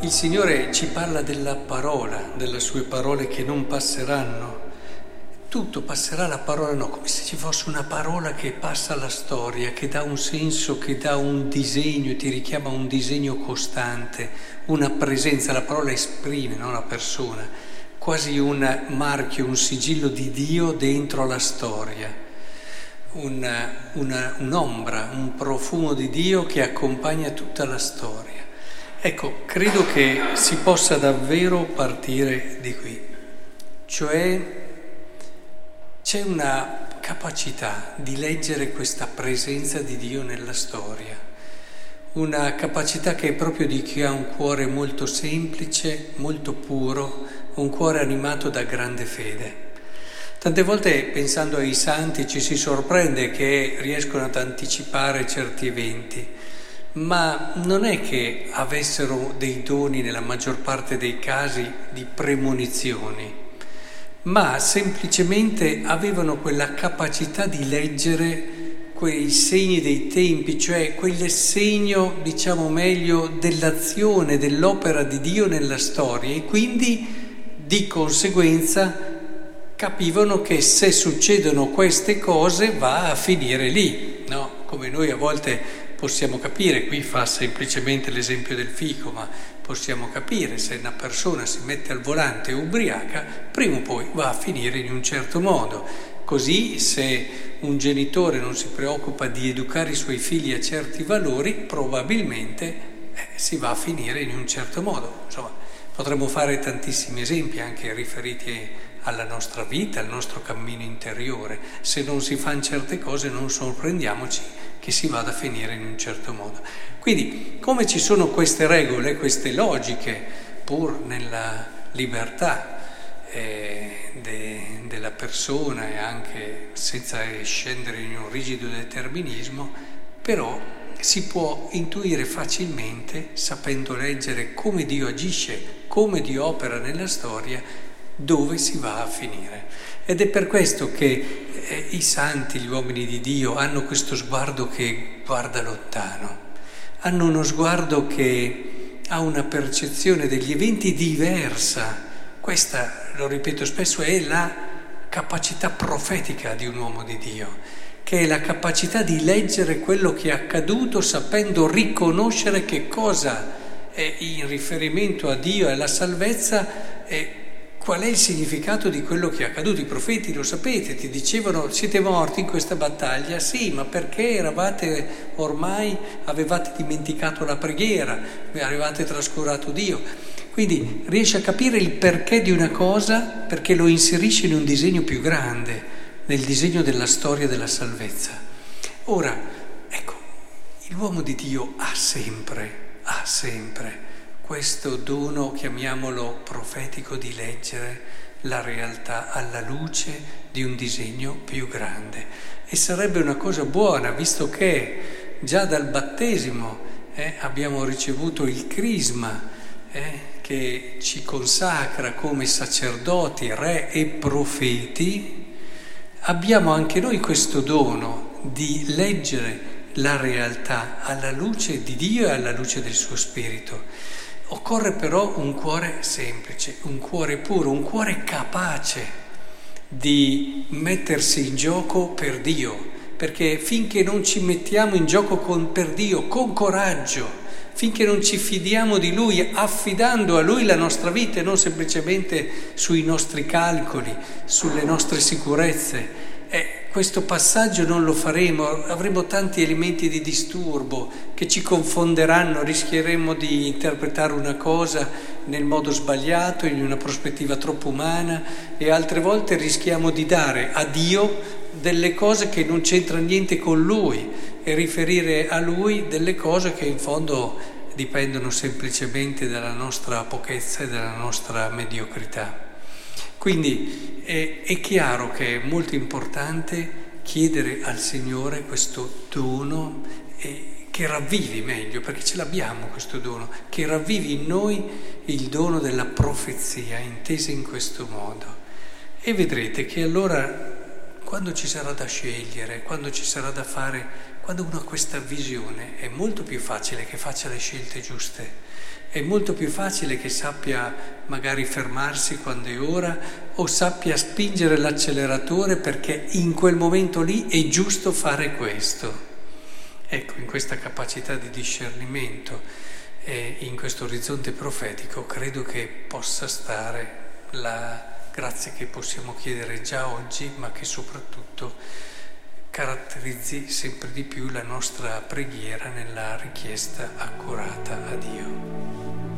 il Signore ci parla della parola, delle sue parole che non passeranno. Tutto passerà, la parola no, come se ci fosse una parola che passa alla storia, che dà un senso, che dà un disegno, ti richiama un disegno costante, una presenza. La parola esprime, non la persona, quasi un marchio, un sigillo di Dio dentro la storia una, una, un'ombra, un profumo di Dio che accompagna tutta la storia. Ecco, credo che si possa davvero partire di qui, cioè c'è una capacità di leggere questa presenza di Dio nella storia, una capacità che è proprio di chi ha un cuore molto semplice, molto puro, un cuore animato da grande fede. Tante volte pensando ai santi ci si sorprende che riescono ad anticipare certi eventi, ma non è che avessero dei doni nella maggior parte dei casi di premonizioni, ma semplicemente avevano quella capacità di leggere quei segni dei tempi, cioè quel segno, diciamo meglio, dell'azione, dell'opera di Dio nella storia e quindi di conseguenza capivano che se succedono queste cose va a finire lì, no? Come noi a volte possiamo capire, qui fa semplicemente l'esempio del fico, ma possiamo capire se una persona si mette al volante ubriaca, prima o poi va a finire in un certo modo. Così se un genitore non si preoccupa di educare i suoi figli a certi valori, probabilmente eh, si va a finire in un certo modo. Insomma, potremmo fare tantissimi esempi anche riferiti alla nostra vita, al nostro cammino interiore. Se non si fanno certe cose non sorprendiamoci che si vada a finire in un certo modo. Quindi come ci sono queste regole, queste logiche, pur nella libertà eh, de, della persona e anche senza scendere in un rigido determinismo, però si può intuire facilmente, sapendo leggere come Dio agisce, come Dio opera nella storia, dove si va a finire. Ed è per questo che eh, i santi, gli uomini di Dio, hanno questo sguardo che guarda lontano, hanno uno sguardo che ha una percezione degli eventi diversa. Questa, lo ripeto spesso, è la capacità profetica di un uomo di Dio, che è la capacità di leggere quello che è accaduto sapendo riconoscere che cosa è in riferimento a Dio e alla salvezza è qual è il significato di quello che è accaduto. I profeti lo sapete, ti dicevano siete morti in questa battaglia, sì, ma perché eravate ormai, avevate dimenticato la preghiera, avevate trascurato Dio. Quindi riesci a capire il perché di una cosa perché lo inserisci in un disegno più grande, nel disegno della storia della salvezza. Ora, ecco, l'uomo di Dio ha sempre, ha sempre questo dono, chiamiamolo profetico, di leggere la realtà alla luce di un disegno più grande. E sarebbe una cosa buona, visto che già dal battesimo eh, abbiamo ricevuto il crisma eh, che ci consacra come sacerdoti, re e profeti, abbiamo anche noi questo dono di leggere la realtà alla luce di Dio e alla luce del suo Spirito. Occorre però un cuore semplice, un cuore puro, un cuore capace di mettersi in gioco per Dio, perché finché non ci mettiamo in gioco con, per Dio con coraggio, finché non ci fidiamo di Lui, affidando a Lui la nostra vita e non semplicemente sui nostri calcoli, sulle nostre sicurezze, questo passaggio non lo faremo, avremo tanti elementi di disturbo che ci confonderanno, rischieremo di interpretare una cosa nel modo sbagliato, in una prospettiva troppo umana e altre volte rischiamo di dare a Dio delle cose che non c'entrano niente con Lui e riferire a Lui delle cose che in fondo dipendono semplicemente dalla nostra pochezza e dalla nostra mediocrità. Quindi è, è chiaro che è molto importante chiedere al Signore questo dono eh, che ravvivi meglio, perché ce l'abbiamo questo dono, che ravvivi in noi il dono della profezia intesa in questo modo. E vedrete che allora quando ci sarà da scegliere, quando ci sarà da fare, quando uno ha questa visione, è molto più facile che faccia le scelte giuste. È molto più facile che sappia magari fermarsi quando è ora o sappia spingere l'acceleratore perché in quel momento lì è giusto fare questo. Ecco, in questa capacità di discernimento e in questo orizzonte profetico credo che possa stare la grazia che possiamo chiedere già oggi, ma che soprattutto caratterizzi sempre di più la nostra preghiera nella richiesta accurata a Dio.